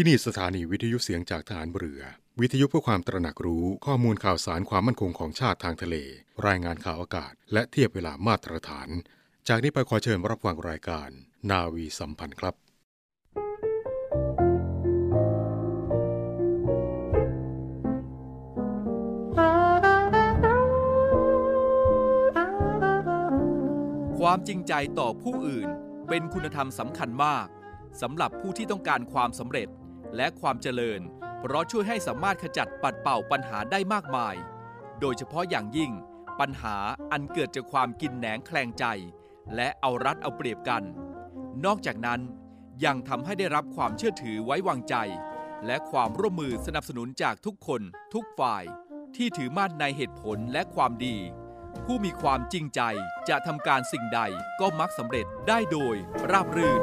ที่นี่สถานีวิทยุเสียงจากฐานเรือ วิทยุเพื่อความตระหนักรู้ข้อมูลข่าวสารความมั่นคงของชาติทางทะเล รายงานข่าวอากาศ และเทียบเวลามาตรฐาน จากนี้ไปขอเชิญรับฟังรายการ นาวีสัมพันธ์ครับความจริงใจต่อผู้อื่นเป็นคุณธรรมสำคัญมากสำหรับผู้ที่ต้องการความสำเร็จ และความเจริญ เพราะช่วยให้สามารถขจัดปัดเป่าปัญหาได้มากมาย โดยเฉพาะอย่างยิ่ง ปัญหาอันเกิดจากความกินแหนงแคลงใจ และเอารัดเอาเปรียบกัน นอกจากนั้นยังทำให้ได้รับความเชื่อถือไว้วางใจ และความร่วมมือสนับสนุนจากทุกคนทุกฝ่าย ที่ถือมั่นในเหตุผลและความดี ผู้มีความจริงใจจะทำการสิ่งใดก็มักสำเร็จได้โดยราบรื่น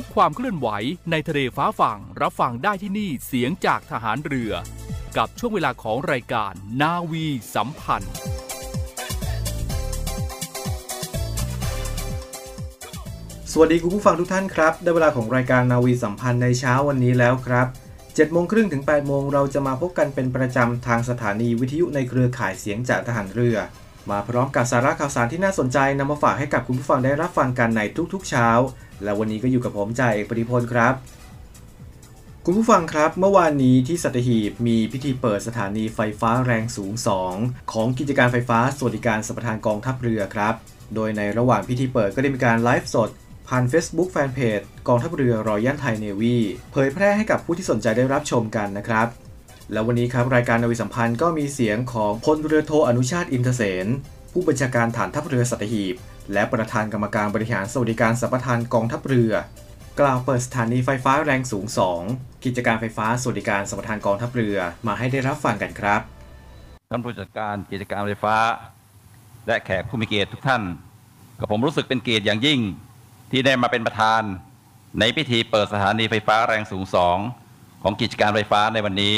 ทุกความเคลื่อนไหวในทะเลฟ้าฝั่งรับฟังได้ที่นี่เสียงจากทหารเรือ กับช่วงเวลาของรายการนาวีสัมพันธ์ สวัสดีคุณผู้ฟังทุกท่านครับ ได้เวลาของรายการนาวีสัมพันธ์ในเช้าวันนี้แล้วครับ7โมงครึ่งถึง8โมงเราจะมาพบกันเป็นประจำทางสถานีวิทยุในเครือข่ายเสียงจากทหารเรือ มาพร้อมกับสาระข่าวสารที่น่าสนใจนำมาฝากให้กับคุณผู้ฟังได้รับฟังกันในทุกๆเช้า และวันนี้ก็อยู่กับผมจ่าเอกปฏิพลครับ คุณผู้ฟังครับ เมื่อวานนี้ที่สัตหีบมีพิธีเปิดสถานีไฟฟ้าแรงสูง 2 ของกิจการไฟฟ้าสวัสดิการสัมปทานกองทัพเรือครับ โดยในระหว่างพิธีเปิดก็ได้มีการไลฟ์สดผ่าน Facebook Fanpage กองทัพเรือรอยัลไทยเนวีเผยแพร่ให้กับผู้ที่สนใจได้รับชมกันนะครับ แล้ววันนี้ครับรายการนาวีสัมพันธ์ก็มีเสียงของพลเรือโทอนุชาติอินทเสนผู้บัญชาการฐานทัพเรือสัตหีบ และประธานกรรมการบริหารสวัสดิการสัมปทานกองทัพเรือ กล่าวเปิดสถานีไฟฟ้าแรงสูง 2 กิจการไฟฟ้าสวัสดิการสัมปทานกองทัพเรือมาให้ได้รับฟังกันครับท่านผู้จัดการกิจการไฟฟ้า และแขกผู้มีเกียรติทุกท่านกับผมรู้สึกเป็นเกียรติอย่างยิ่งที่ได้มาเป็นประธาน ในพิธีเปิดสถานีไฟฟ้าแรงสูงสองของกิจการไฟฟ้าในวันนี้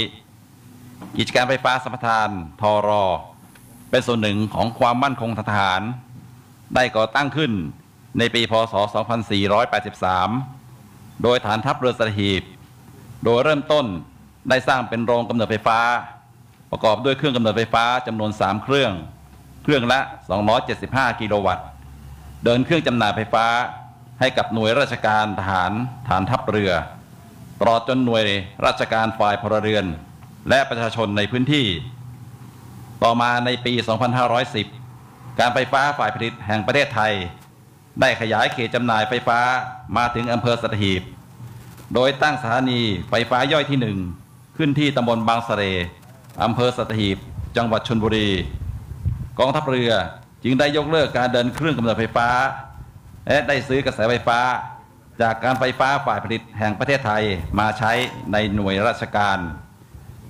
กิจการไฟฟ้าสัมปทานทอรอ เป็นส่วนหนึ่งของความมั่นคงทางทหาร ได้ก่อตั้งขึ้นในปีพศ 2483 โดยฐานทัพเรือสหีบ โดยเริ่มต้นได้สร้างเป็นโรงกำเนิดไฟฟ้า ประกอบด้วยเครื่องกำเนิดไฟฟ้าจำนวน 3 เครื่อง เครื่องละ 275 กิโลวัตต์ เดินเครื่องจำหน่ายไฟฟ้าให้กับหน่วยราชการทหารฐานทัพเรือ ตลอดจนหน่วยราชการฝ่ายพลเรือน และประชาชนในพื้นที่ ต่อมาในปี 2510 การไฟฟ้าฝ่ายผลิตแห่งประเทศไทย ได้ขยายเขตจำหน่ายไฟฟ้ามาถึงอำเภอสัตหีบ โดยตั้งสถานีไฟฟ้าย่อยที่หนึ่งขึ้นที่ตำบลบางสะเรอำเภอสัตหีบ จังหวัดชนบุรี กองทัพเรือจึงได้ยกเลิกการเดินเครื่องกำเนิดไฟฟ้า และได้ซื้อกระแสไฟฟ้า จากการไฟฟ้าฝ่ายผลิตแห่งประเทศไทยมาใช้ในหน่วยราชการ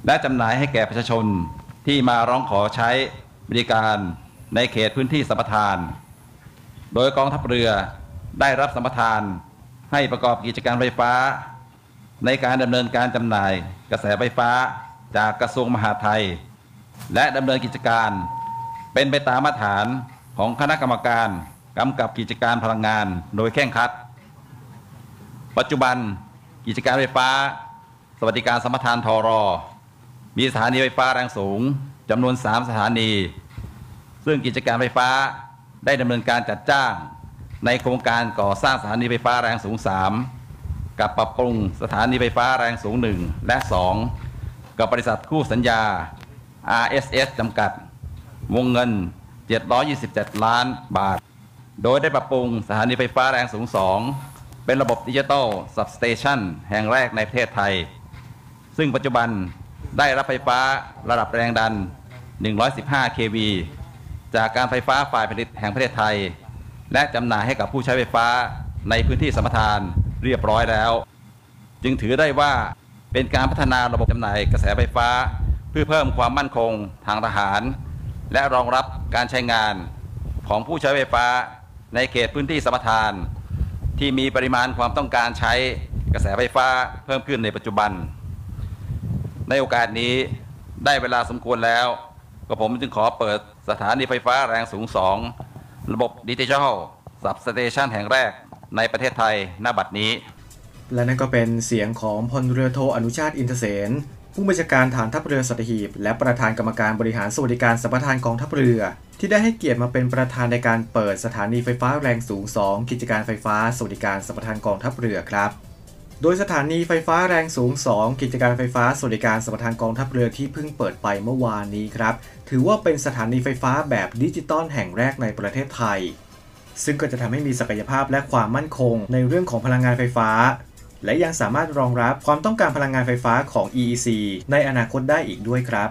และจำหน่ายให้แก่ประชาชนที่มาร้องขอใช้บริการในเขตพื้นที่สัมปทาน โดยกองทัพเรือได้รับสัมปทานให้ประกอบกิจการไฟฟ้า ในการดำเนินการจำหน่ายกระแสไฟฟ้าจากกระทรวงมหาดไทย และดำเนินกิจการเป็นไปตามมาตรฐานของคณะกรรมการกำกับกิจการพลังงานโดยแข่งขัด ปัจจุบันกิจการไฟฟ้า สวัสดิการสัมปทานทอรอ มีสถานีไฟฟ้าแรงสูงจำนวน 3 สถานี ซึ่งกิจการไฟฟ้าได้ดำเนินการจัดจ้าง ในโครงการก่อสร้างสถานีไฟฟ้าแรงสูง 3 กับปรับปรุงสถานีไฟฟ้าแรงสูง 1 และ 2 กับบริษัทคู่สัญญา RSS จำกัด วงเงิน 727 ล้านบาท โดยได้ปรับปรุงสถานีไฟฟ้าแรงสูง 2 เป็นระบบดิจิตอลสับสเตชันแห่งแรกในประเทศไทย ซึ่งปัจจุบัน ได้รับไฟฟ้าระดับแรงดัน 115 kV จากการไฟฟ้าฝ่ายผลิตแห่งประเทศไทย และจำหน่ายให้กับผู้ใช้ไฟฟ้าในพื้นที่สมปทานเรียบร้อยแล้ว จึงถือได้ว่าเป็นการพัฒนาระบบจำหน่ายกระแสไฟฟ้า เพื่อเพิ่มความมั่นคงทางทหาร และรองรับการใช้งานของผู้ใช้ไฟฟ้าในเขตพื้นที่สมปทาน ที่มีปริมาณความต้องการใช้กระแสไฟฟ้าเพิ่มขึ้นในปัจจุบัน ในโอกาสนี้ได้เวลาสมควรแล้ว ก็ผมจึงขอเปิดสถานีไฟฟ้าแรงสูงสองระบบดิจิทัลสับสเตชันแห่งแรกในประเทศไทยณบัดนี้ และนั่นก็เป็นเสียงของพลเรือโทอนุชาติอินทเสนผู้บัญชาการฐานทัพเรือสัตหีบ และประธานกรรมการบริหารสวัสดิการสัมปทานกองทัพเรือ ที่ได้ให้เกียรติมาเป็นประธานในการเปิดสถานีไฟฟ้าแรงสูง 2 กิจการไฟฟ้าสวัสดิการสัมปทานกองทัพเรือครับ โดยสถานีไฟฟ้าแรงสูง 2 กิจการไฟฟ้าสวัสดิการสัมปทานกองทัพเรือที่เพิ่งเปิดไปเมื่อวานนี้ครับ ถือว่าเป็นสถานีไฟฟ้าแบบดิจิตอลแห่งแรกในประเทศไทย ซึ่งก็จะทำให้มีศักยภาพและความมั่นคงในเรื่องของพลังงานไฟฟ้า และยังสามารถรองรับความต้องการพลังงานไฟฟ้าของ EEC ในอนาคตได้อีกด้วยครับ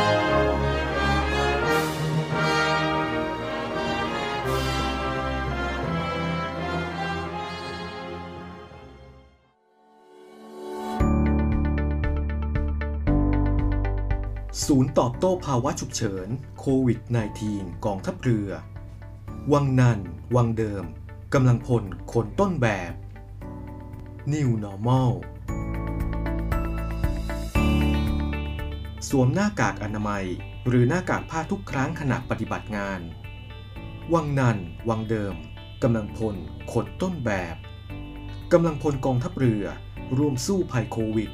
ศูนย์ตอบโต้ภาวะฉุกเฉินโควิด -19 กองทัพเรือ วังนัน วังเดิม กำลังพลคนต้นแบบ New Normal สวมหน้ากากอนามัย หรือหน้ากากผ้าทุกครั้งขณะปฏิบัติงาน วังนัน วังเดิม กำลังพลคนต้นแบบ กำลังพลกองทัพเรือร่วมสู้ภัยโควิด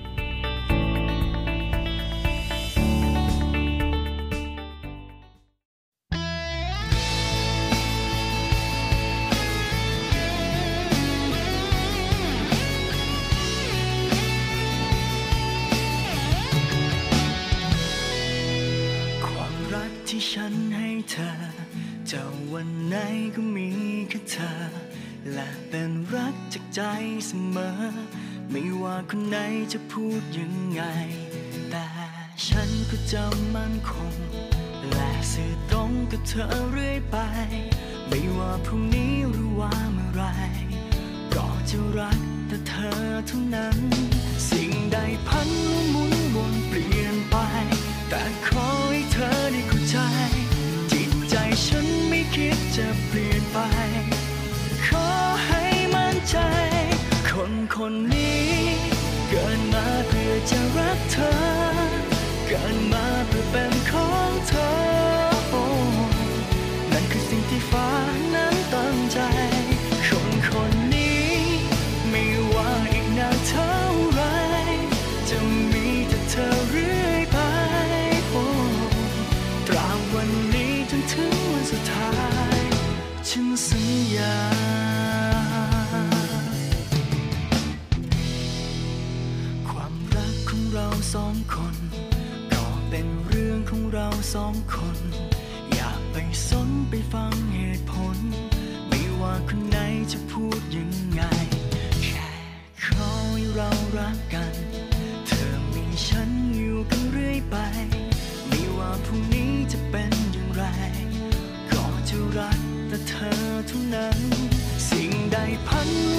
วันไหนก็มีแค่เธอ และเป็นรักจากใจเสมอ ไม่ว่าคนไหนจะพูดยังไง แต่ฉันก็จะมั่นคง และสื่อตรงกับเธอเรื่อยไป ไม่ว่าพรุ่งนี้หรือว่าเมื่อไรก็จะรักแต่เธอเท่านั้น สิ่งใดพันหมุนวนเปลี่ยนไป แต่ขอ จะเปลี่ยนไป ขอให้มั่นใจ คนคนนี้ เกิดมาเพื่อจะรักเธอ เกิดมา สองคน อยากไปสนไปฟังเหตุผล ไม่ว่าคนไหนจะพูดยังไง แค่ขอใเรารักกัน เธอมีฉันอยู่กันเรื่อยไป ไม่ว่าพรุ่งนี้จะเป็นอย่างไร ก็จะรักแต่เธอเท่านั้น สิ่งใดพัน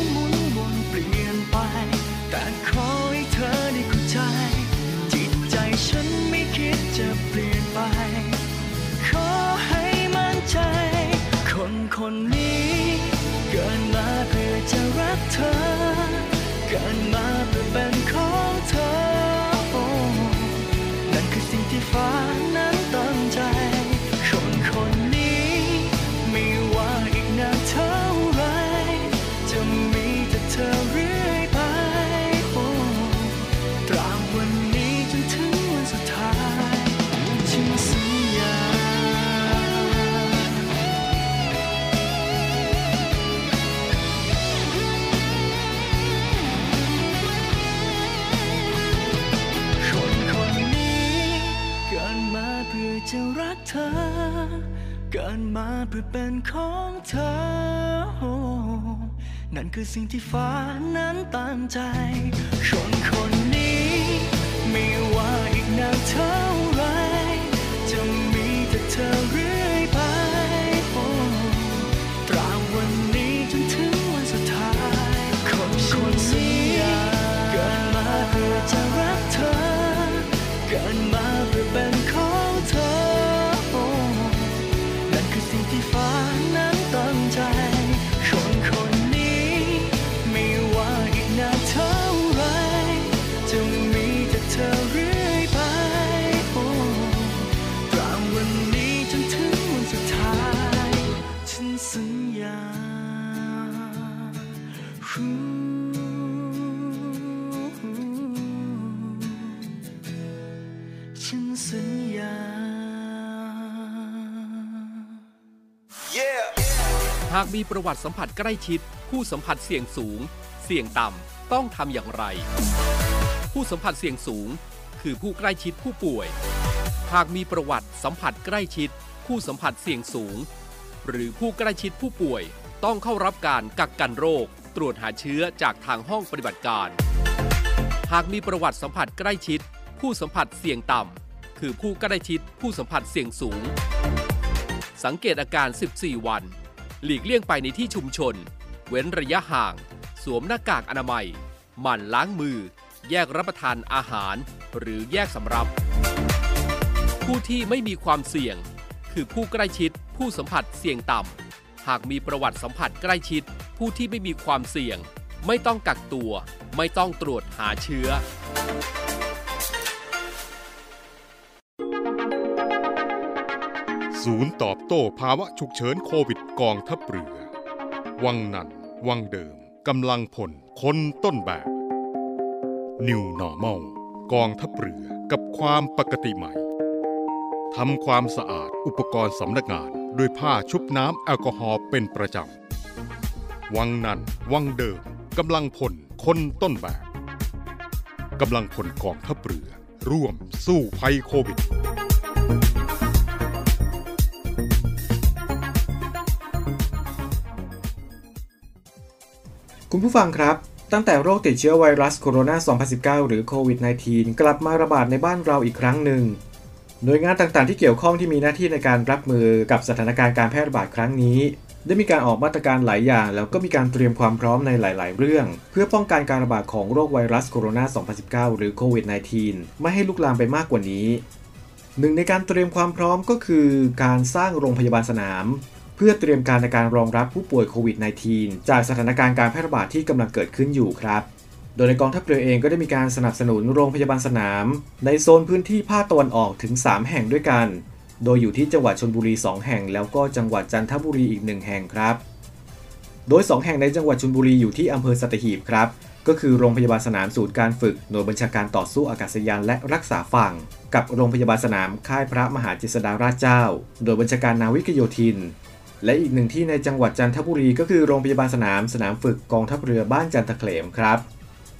มาเพื่อเป็นของเธอ นั่นคือสิ่งที่ฟ้านั้นตั้งใจ คนคนนี้ ไม่ว่าอีกนานเท่าไร จะมีแต่เธอ ฉันสัญญา หากมีประวัติสัมผัสใกล้ชิด ผู้สัมผัสเสี่ยงสูง เสี่ยงต่ำต้องทำอย่างไร ผู้สัมผัสเสี่ยงสูง คือผู้ใกล้ชิดผู้ป่วย หากมีประวัติสัมผัสใกล้ชิด ผู้สัมผัสเสี่ยงสูง หรือผู้ใกล้ชิดผู้ป่วย ต้องเข้ารับการกักกันโรค ตรวจหาเชื้อจากทางห้องปฏิบัติการ หากมีประวัติสัมผัสใกล้ชิด ผู้สัมผัสเสี่ยงต่ำ คือผู้ใกล้ชิดผู้สัมผัสเสี่ยงสูง สังเกตอาการ 14 วัน หลีกเลี่ยงไปในที่ชุมชน เว้นระยะห่าง สวมหน้ากากอนามัย หมั่นล้างมือ แยกรับประทานอาหาร หรือแยกสำรับ ผู้ที่ไม่มีความเสี่ยง คือผู้ใกล้ชิดผู้สัมผัสเสี่ยงต่ำ หากมีประวัติสัมผัสใกล้ชิด ผู้ที่ไม่มีความเสี่ยง ไม่ต้องกักตัว ไม่ต้องตรวจหาเชื้อ ศูนย์ตอบโต้ภาวะฉุกเฉินโควิดกองทัพเรือ วังนัน วังเดิม กำลังพล คนต้นแบบ New Normal กองทัพเรือกับความปกติใหม่ ทำความสะอาดอุปกรณ์สำนักงานด้วยผ้าชุบน้ำแอลกอฮอล์เป็นประจำ วังนัน วังเดิม กำลังพล คนต้นแบบ กำลังพลกองทัพเรือ ร่วมสู้ภัยโควิด คุณผู้ฟังครับ ตั้งแต่โรคติดเชื้อไวรัสโคโรนา 2019 หรือโควิด -19 กลับมาระบาดในบ้านเราอีกครั้งหนึ่ง หน่วยงานต่างๆที่เกี่ยวข้องที่มีหน้าที่ในการรับมือกับสถานการณ์การแพร่ระบาดครั้งนี้ ได้มีการออกมาตรการหลายอย่าง แล้วก็มีการเตรียมความพร้อมในหลาย ๆ เรื่อง เพื่อป้องกันการระบาดของโรคไวรัสโคโรนา 2019 หรือโควิด -19 ไม่ให้ลุกลามไปมากกว่านี้หนึ่งในการเตรียมความพร้อมก็คือการสร้างโรงพยาบาลสนาม เพื่อเตรียมการในการรองรับผู้ป่วยโควิด -19 จากสถานการณ์การแพร่ระบาดที่กำลังเกิดขึ้นอยู่ครับ โดยในกองทัพเรือเองก็ได้มีการสนับสนุนโรงพยาบาลสนาม ในโซนพื้นที่ภาคตะวันออกถึง 3 แห่งด้วยกัน โดยอยู่ที่จังหวัดชลบุรี 2 แห่ง แล้วก็จังหวัดจันทบุรีอีก 1 แห่งครับ โดย 2 แห่งในจังหวัดชลบุรีอยู่ที่อำเภอสัตหีบครับก็คือโรงพยาบาลสนามศูนย์การฝึกหน่วยบัญชาการต่อสู้อากาศยานและรักษาฝั่ง กับโรงพยาบาลสนามค่ายพระมหาเจษฎาราชเจ้า โดยบัญชาการนาวิกโยธิน และอีกหนึ่งที่ในจังหวัดจันทบุรีก็คือโรงพยาบาลสนามสนามฝึกกองทัพเรือบ้านจันทเขลมครับ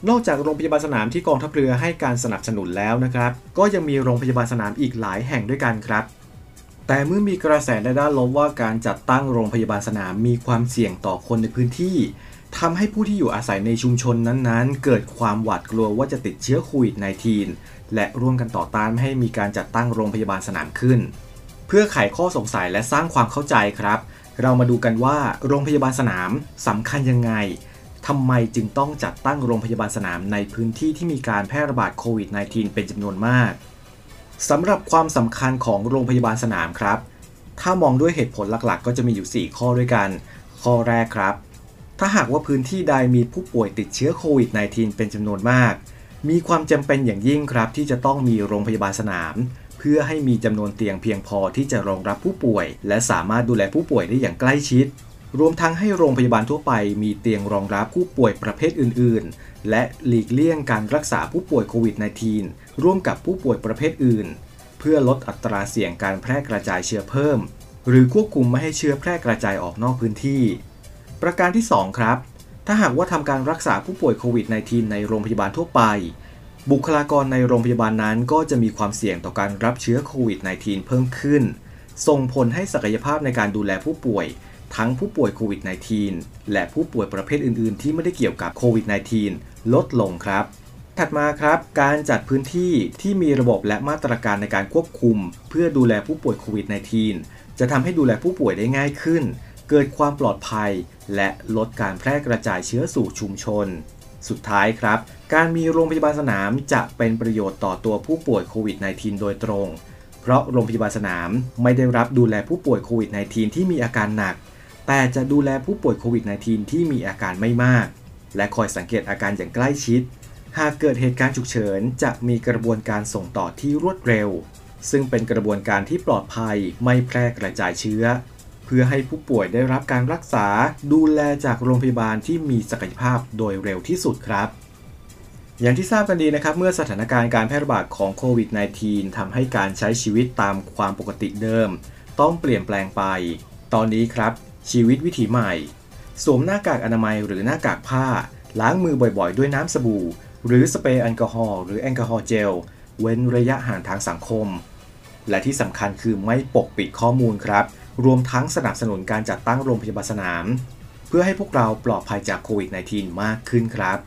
นอกจากโรงพยาบาลสนามที่กองทัพเรือให้การสนับสนุนแล้วนะครับ ก็ยังมีโรงพยาบาลสนามอีกหลายแห่งด้วยกันครับ แต่เมื่อมีกระแสในด้านลบว่าการจัดตั้งโรงพยาบาลสนามมีความเสี่ยงต่อคนในพื้นที่ทำให้ผู้ที่อยู่อาศัยในชุมชนนั้นๆ เกิดความหวาดกลัวว่าจะติดเชื้อโควิด -19 และร่วมกันต่อต้านไม่ให้มีการจัดตั้งโรงพยาบาลสนามขึ้น เพื่อไขข้อสงสัยและสร้างความเข้าใจครับ เรามาดูกันว่าโรงพยาบาลสนามสำคัญยังไงทำไมจึงต้องจัดตั้งโรงพยาบาลสนามในพื้นที่ที่มีการแพร่ระบาดโควิด -19 เป็นจำนวนมากสำหรับความสำคัญของโรงพยาบาลสนามครับ ถ้ามองด้วยเหตุผลหลักๆ ก็จะมีอยู่ 4 ข้อด้วยกัน ข้อแรกครับ ถ้าหากว่าพื้นที่ใดมีผู้ป่วยติดเชื้อโควิด -19 เป็นจำนวนมาก มีความจำเป็นอย่างยิ่งครับที่จะต้องมีโรงพยาบาลสนาม เพื่อให้มีจำนวนเตียงเพียงพอที่จะรองรับผู้ป่วย และสามารถดูแลผู้ป่วยได้อย่างใกล้ชิด รวมทั้งให้โรงพยาบาลทั่วไปมีเตียงรองรับผู้ป่วยประเภทอื่น ๆ และหลีกเลี่ยงการรักษาผู้ป่วยโควิด -19 ร่วมกับผู้ป่วยประเภทอื่น เพื่อลดอัตราเสี่ยงการแพร่กระจายเชื้อเพิ่ม หรือควบคุมไม่ให้เชื้อแพร่กระจายออกนอกพื้นที่ ประการที่ 2 ครับ ถ้าหากว่าทำการรักษาผู้ป่วยโควิด -19 ในโรงพยาบาลทั่วไป บุคลากรในโรงพยาบาลนั้นก็จะมีความเสี่ยงต่อการรับเชื้อโควิด -19 เพิ่มขึ้น ส่งผลให้ศักยภาพในการดูแลผู้ป่วย ทั้งผู้ป่วยโควิด -19 และผู้ป่วยประเภทอื่น ๆ ที่ไม่ได้เกี่ยวกับโควิด -19 ลดลงครับ ถัดมาครับ การจัดพื้นที่ที่มีระบบและมาตรการในการควบคุม เพื่อดูแลผู้ป่วยโควิด -19 จะทำให้ดูแลผู้ป่วยได้ง่ายขึ้น เกิดความปลอดภัย และลดการแพร่กระจายเชื้อสู่ชุมชน สุดท้ายครับ การมีโรงพยาบาลสนามจะเป็นประโยชน์ต่อตัวผู้ป่วยโควิด -19 โดยตรง เพราะโรงพยาบาลสนามไม่ได้รับดูแลผู้ป่วยโควิด -19 ที่มีอาการหนัก แต่จะดูแลผู้ป่วยโควิด -19 ที่มีอาการไม่มาก และคอยสังเกตอาการอย่างใกล้ชิด หากเกิดเหตุการณ์ฉุกเฉิน จะมีกระบวนการส่งต่อที่รวดเร็ว ซึ่งเป็นกระบวนการที่ปลอดภัยไม่แพร่กระจายเชื้อ เพื่อให้ผู้ป่วยได้รับการรักษาดูแลจากโรงพยาบาลที่มีศักยภาพโดยเร็วที่สุดครับอย่างที่ทราบกันดีนะครับ เมื่อสถานการณ์การแพร่ระบาดของโควิด -19 ทำให้การใช้ชีวิตตามความปกติเดิม ต้องเปลี่ยนแปลงไป ตอนนี้ครับ ชีวิตวิถีใหม่ สวมหน้ากากอนามัยหรือหน้ากากผ้า ล้างมือบ่อยๆ ด้วยน้ำสบู่ หรือสเปรย์แอลกอฮอล์หรือแอลกอฮอล์เจล เว้นระยะห่างทางสังคม และที่สำคัญคือไม่ปกปิดข้อมูลครับ รวมทั้งสนับสนุนการจัดตั้งโรงพยาบาลสนาม เพื่อให้พวกเราปลอดภัยจากโควิด -19 มากขึ้นครับ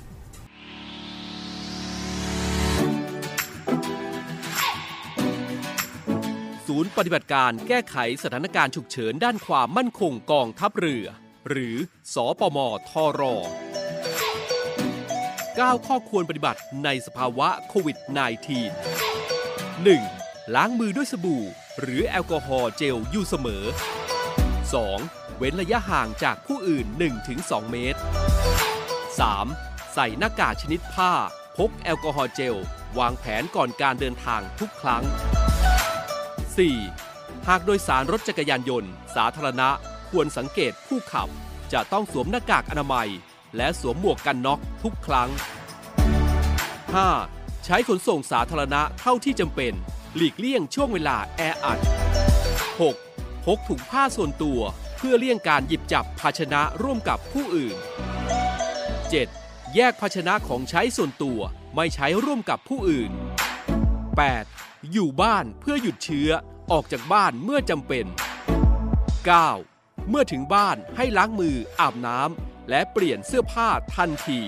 ศูนย์ปฏิบัติการแก้ไขสถานการณ์ฉุกเฉินด้านความมั่นคงกองทัพเรือ หรือ สอปมทร9ข้อควรปฏิบัติในสภาวะโควิด -19 1. ล้างมือด้วยสบู่ หรือแอลกอฮอล์เจลอยู่เสมอ 2. เว้นระยะห่างจากผู้อื่น 1-2 เมตร 3. ใส่หน้ากากชนิดผ้า พกแอลกอฮอล์เจล วางแผนก่อนการเดินทางทุกครั้ง 4. หากโดยสารรถจักรยานยนต์ สาธารณะควรสังเกตผู้ขับ จะต้องสวมหน้ากากอนามัย และสวมหมวกกันน็อกทุกครั้ง 5. ใช้ขนส่งสาธารณะเท่าที่จำเป็น หลีกเลี่ยงช่วงเวลาแออัด 6. พกถุงผ้าส่วนตัว เพื่อเลี่ยงการหยิบจับภาชนะร่วมกับผู้อื่น 7. แยกภาชนะของใช้ส่วนตัวไม่ใช้ร่วมกับผู้อื่น 8. อยู่บ้านเพื่อหยุดเชื้อออกจากบ้านเมื่อจำเป็น 9. เมื่อถึงบ้านให้ล้างมืออาบน้ำและเปลี่ยนเสื้อผ้าทันที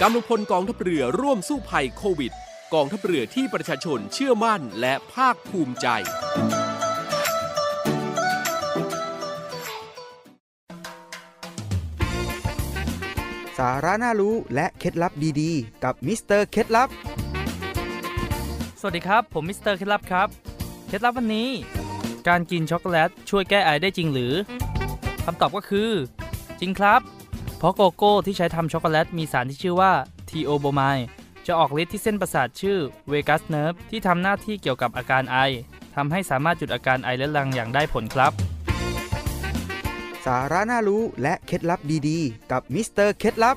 กำลังพลกองทัพเรือร่วมสู้ภัยโควิด กองทัพเรือที่ประชาชนเชื่อมั่นและภาคภูมิใจ สาระน่ารู้และเคล็ดลับดีๆ กับมิสเตอร์เคล็ดลับ สวัสดีครับ ผมมิสเตอร์เคล็ดลับครับ เคล็ดลับวันนี้ การกินช็อกโกแลตช่วยแก้ไอได้จริงหรือคำตอบก็คือ จริงครับ เพราะโกโก้ที่ใช้ทำช็อกโกแลตมีสารที่ชื่อว่า theobromine จะออกฤทธิ์ที่เส้นประสาทชื่อ vagus nerve ที่ทำหน้าที่เกี่ยวกับอาการไอทำให้สามารถหยุดอาการไอเรื้อรังอย่างได้ผลครับ สาระน่ารู้และเคล็ดลับดีๆ กับมิสเตอร์เคล็ดลับ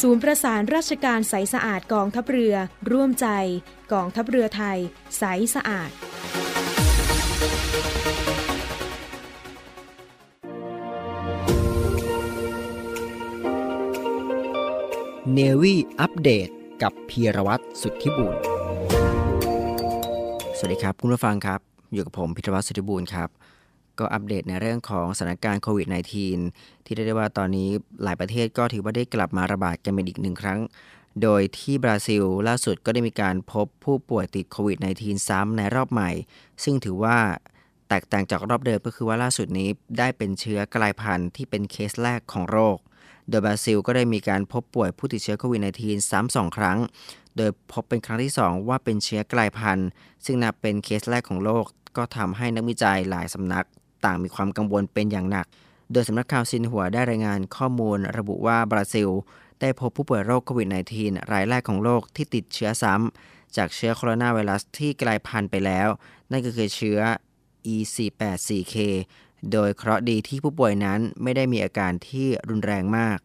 ศูนย์ประสานราชการใสสะอาดกองทัพเรือ ร่วมใจกองทัพเรือไทย ใสสะอาด เนวี่อัปเดตกับพีรวัตรสุทธิบุญสวัสดีครับ คุณผู้ฟังครับ อยู่กับผมพิรวัตรสุทธิบุญครับ ก็อัปเดตในเรื่องของสถานการณ์โควิด -19 ที่ได้ได้ว่าตอนนี้หลายประเทศก็ถือว่าได้กลับมาระบาดกันเป็นอีกหนึ่งครั้ง โดยที่บราซิลล่าสุดก็ได้มีการพบผู้ป่วยติดโควิด -19 ซ้ำในรอบใหม่ ซึ่งถือว่าแตกต่างจากรอบเดิมก็คือว่าล่าสุดนี้ได้เป็นเชื้อกลายพันธุ์ที่เป็นเคสแรกของโรค โดยบราซิลก็ได้มีการพบป่วยผู้ติดเชื้อโควิด -19 ซ้ำสองครั้ง โดยพบเป็นครั้งที่ 2 ว่าเป็นเชื้อกลายพันธุ์ ซึ่งนับเป็นเคสแรกของโลก ก็ทำให้นักวิจัยหลายสำนัก ต่างมีความกังวลเป็นอย่างหนัก โดยสำนักข่าวซินหัวได้รายงานข้อมูลระบุว่าบราซิล ได้พบผู้ป่วยโรคโควิด -19 รายแรกของโลกที่ติดเชื้อซ้ำ จากเชื้อโคโรนาไวรัสที่กลายพันธุ์ไปแล้ว นั่นก็คือเชื้อ E484K โดยเคราะห์ดีที่ผู้ป่วยนั้นไม่ได้มีอาการที่รุนแรงมาก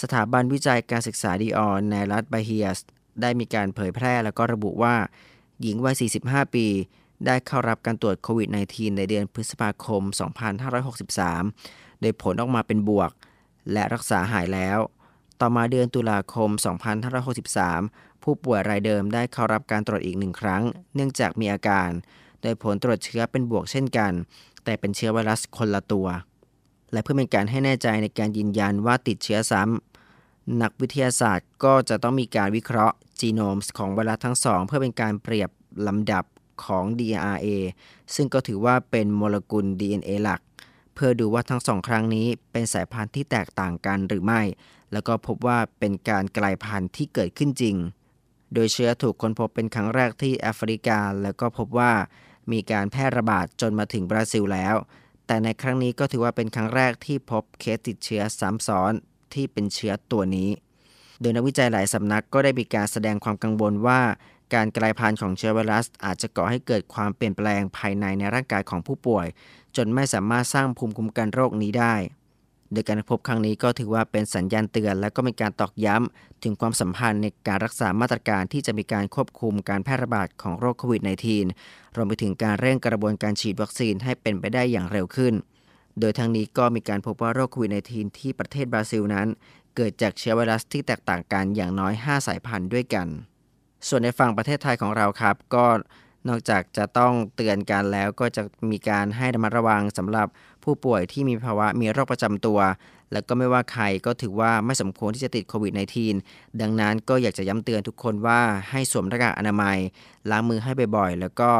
สถาบันวิจัยการศึกษาดีออนในรัฐบาเฮียส ได้มีการเผยแพร่แล้วก็ระบุว่า หญิงวัย 45 ปี ได้เข้ารับการตรวจโควิด -19 ในเดือนพฤษภาคม 2563 โดยผลออกมาเป็นบวก และรักษาหายแล้ว ต่อมาเดือนตุลาคม 2563 ผู้ป่วยรายเดิมได้เข้ารับการตรวจอีกหนึ่งครั้ง เนื่องจากมีอาการ โดยผลตรวจเชื้อเป็นบวกเช่นกัน แต่เป็นเชื้อไวรัสคนละตัว และเพื่อเป็นการให้แน่ใจในการยืนยันว่าติดเชื้อซ้ำนักวิทยาศาสตร์ก็จะต้องมีการวิเคราะห์จีโนมของไวรัสทั้งสอง เพื่อเป็นการเปรียบลำดับ ของ DNA ซึ่งก็ถือว่าเป็นโมเลกุล DNA หลัก เพื่อดูว่าทั้งสองครั้งนี้เป็นสายพันธุ์ที่แตกต่างกันหรือไม่ แล้วก็พบว่าเป็นการกลายพันธุ์ที่เกิดขึ้นจริง โดยเชื้อถูกค้นพบเป็นครั้งแรกที่แอฟริกา แล้วก็พบว่ามีการแพร่ระบาดจนมาถึงบราซิลแล้ว แต่ในครั้งนี้ก็ถือว่าเป็นครั้งแรกที่พบเคสติดเชื้อซ้ำซ้อนที่เป็นเชื้อตัวนี้ โดยนักวิจัยหลายสำนักก็ได้มีการแสดงความกังวลว่า การกลายพันธุ์ของเชื้อไวรัส อาจจะก่อให้เกิดความเปลี่ยนแปลงภายในในร่างกายของผู้ป่วย จนไม่สามารถสร้างภูมิคุ้มกันโรคนี้ได้ โดยการพบครั้งนี้ก็ถือว่าเป็นสัญญาณเตือน และก็เป็นการตอกย้ำถึงความสัมพันธ์ในการรักษามาตรการที่จะมีการควบคุมการแพร่ระบาดของโรคโควิด -19 รวมไปถึงการเร่งกระบวนการฉีดวัคซีนให้เป็นไปได้อย่างเร็วขึ้น โดยทั้งนี้ก็มีการพบว่าโรคโควิด -19 ที่ประเทศบราซิลนั้น เกิดจากเชื้อไวรัสที่แตกต่างกันอย่างน้อย 5 สายพันธุ์ด้วยกัน ส่วนในฝั่งประเทศไทยของเราครับ ก็นอกจากจะต้องเตือนกันแล้วก็จะมีการให้ระมัดระวังสำหรับผู้ป่วยที่มีภาวะมีโรคประจำตัว แล้วก็ไม่ว่าใครก็ถือว่าไม่สมควรที่จะติดโควิด -19 ดังนั้นก็อยากจะย้ำเตือนทุกคนว่าให้สวมหน้ากากอนามัย ล้างมือให้บ่อยๆ แล้วก็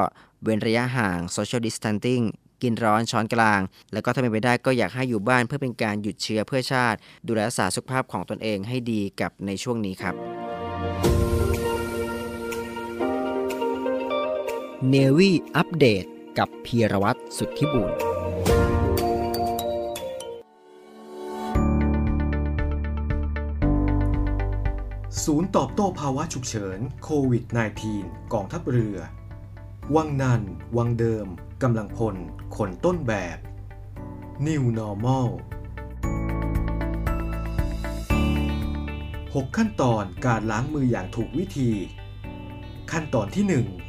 เว้นระยะห่าง social distancing กินร้อนช้อนกลาง แล้วก็ถ้าเป็นไปได้ก็อยากให้อยู่บ้านเพื่อเป็นการหยุดเชื้อเพื่อชาติ ดูแลรักษาสุขภาพของตนเองให้ดีกับในช่วงนี้ครับ เนวี่อัปเดตกับพีรวัตรสุทธิบุญศูนย์ตอบโต้ภาวะฉุกเฉินโควิด -19 กองทัพเรือ วังนัน วังเดิม กำลังพล คนต้นแบบ New Normal 6 ขั้นตอนการล้างมืออย่างถูกวิธี ขั้นตอนที่ 1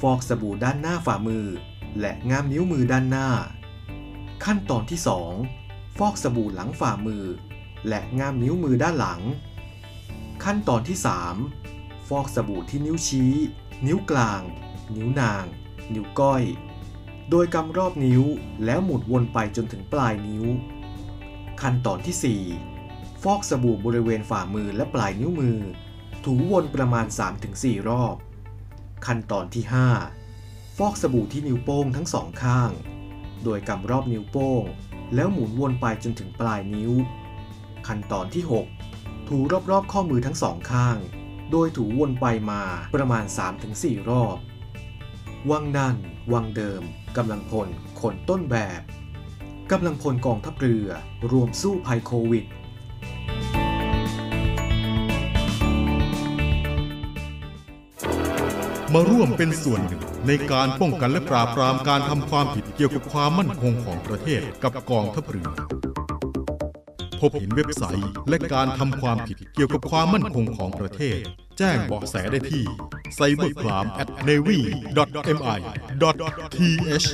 ฟอกสบู่ด้านหน้าฝ่ามือ และง่ามนิ้วมือด้านหน้า ขั้นตอนที่ 2 ฟอกสบู่หลังฝ่ามือ และง่ามนิ้วมือด้านหลัง ขั้นตอนที่ 3 ฟอกสบู่ที่นิ้วชี้ นิ้วกลาง นิ้วนาง นิ้วก้อย โดยกำรอบนิ้วแล้วหมุนวนไปจนถึงปลายนิ้ว ขั้นตอนที่ 4 ฟอกสบู่บริเวณฝ่ามือและปลายนิ้วมือ ถูวนประมาณ 3-4 รอบ ขั้นตอนที่ 5 ฟอกสบู่ที่นิ้วโป้งทั้งสองข้าง โดยกำรอบนิ้วโป้ง แล้วหมุนวนไปจนถึงปลายนิ้ว ขั้นตอนที่ 6 ถูรอบๆข้อมือทั้งสองข้าง โดยถูวนไปมาประมาณ 3-4 รอบ วังนั่น วังเดิมกำลังพลคนต้นแบบกำลังพลกองทัพเรือ รวมสู้ภัยโควิด มาร่วมเป็นส่วนหนึ่ง ในการป้องกันและปราบปรามการทำความผิดเกี่ยวกับความมั่นคงของประเทศกับกองทัพเรือพบเห็นเว็บไซต์และการทำความผิดเกี่ยวกับความมั่นคงของประเทศ แจ้งเบาะแสได้ที่ cybercrime@navy.mi.th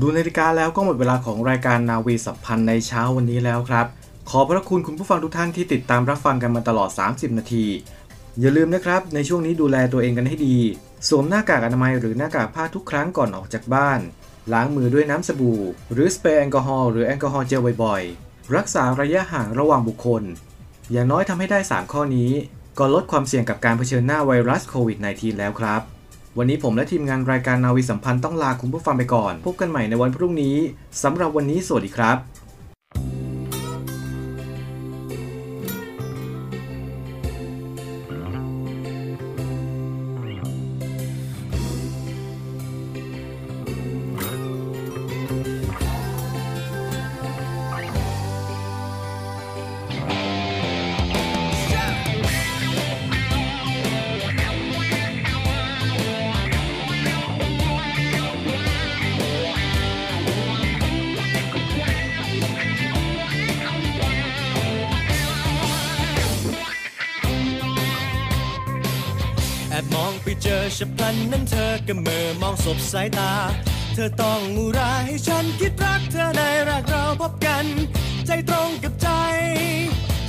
ดูนาฬิกาแล้วก็หมดเวลาของรายการนาวีสัมพันธ์ในเช้าวันนี้แล้วครับ ขอพระคุณคุณผู้ฟังทุกท่านที่ติดตามรับฟังกันมาตลอด 30 นาที อย่าลืมนะครับ ในช่วงนี้ดูแลตัวเองกันให้ดี สวมหน้ากากอนามัยหรือหน้ากากผ้าทุกครั้งก่อนออกจากบ้าน ล้างมือด้วยน้ำสบู่ หรือสเปรย์แอลกอฮอล์หรือแอลกอฮอล์เจลบ่อยๆ รักษาระยะห่างระหว่างบุคคล อย่างน้อยทำให้ได้ 3 ข้อนี้ ก็ลดความเสี่ยงกับการเผชิญหน้าไวรัสโควิด -19 แล้วครับ วันนี้ผมและทีมงานรายการนาวีสัมพันธ์ต้องลาคุณผู้ฟังไปก่อน พบกันใหม่ในวันพรุ่งนี้สำหรับวันนี้สวัสดีครับ เจอฉับพลันนั้นเธอก็เมื่อมองสบสายตา เธอต้องอุราให้ฉันคิดรักเธอในรักเราพบกัน ใจตรงกับใจ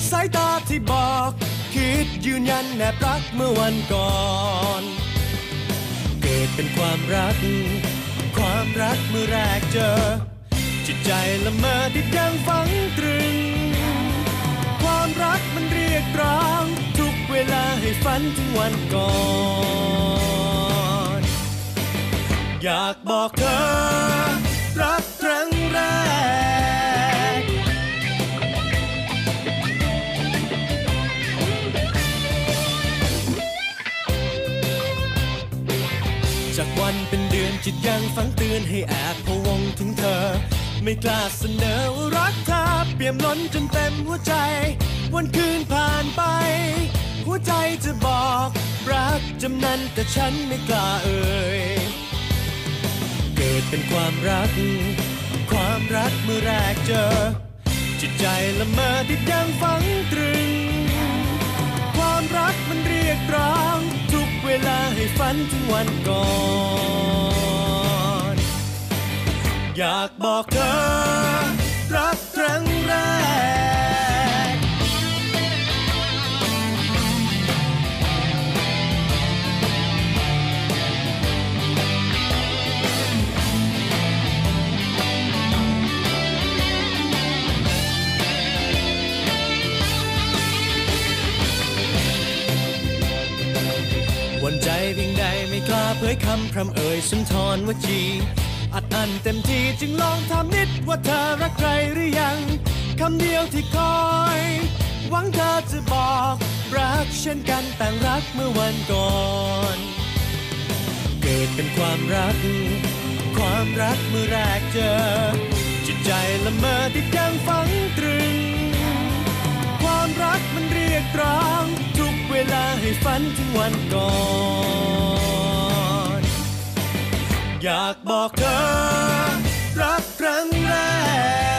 สายตาที่บอก คิดยืนยันแนบรักเมื่อวันก่อน เกิดเป็นความรัก ความรักเมื่อแรกเจอ จิตใจละเมอติดยังฝังตรึง ความรักมันเรียกร้อง ลาให้ฝันถึงวันก่อน อยากบอกเธอ รักครั้งแรก จากวันเป็นเดือนจิตยังฝังเตือนให้แอบพะวงถึงเธอ ไม่กล้าเสนอว่ารักเธอเปี่ยมล้นจนเต็มหัวใจ วันคืนผ่านไป หัวใจจะบอกรักจำนั้นแต่ฉันไม่กล้าเอ่ย เกิดเป็นความรัก ความรักเมื่อแรกเจอ จิตใจละเมอติดยังฝังตรึง ความรักมันเรียกร้อง ทุกเวลาให้ฝันถึงวันก่อน อยากบอกเธอ รักครั้งแรก วนใจเพียงใดไม่กล้าเผยคำพร่ำเอ่ยสุนทรวจีอัดอั้นเต็มที่จึงลองทำนิดว่าเธอรักใครหรือยังคำเดียวที่คอย หวังเธอจะบอกรักเช่นกันต่างรักเมื่อวันก่อน เกิดเป็นความรัก ความรักเมื่อแรกเจอ จิตใจละเมอติดยังฝังตรึง ความรักมันเรียกร้อง เวลาให้ฝันถึงวันก่อน อยากบอกเธอ รักครั้งแรก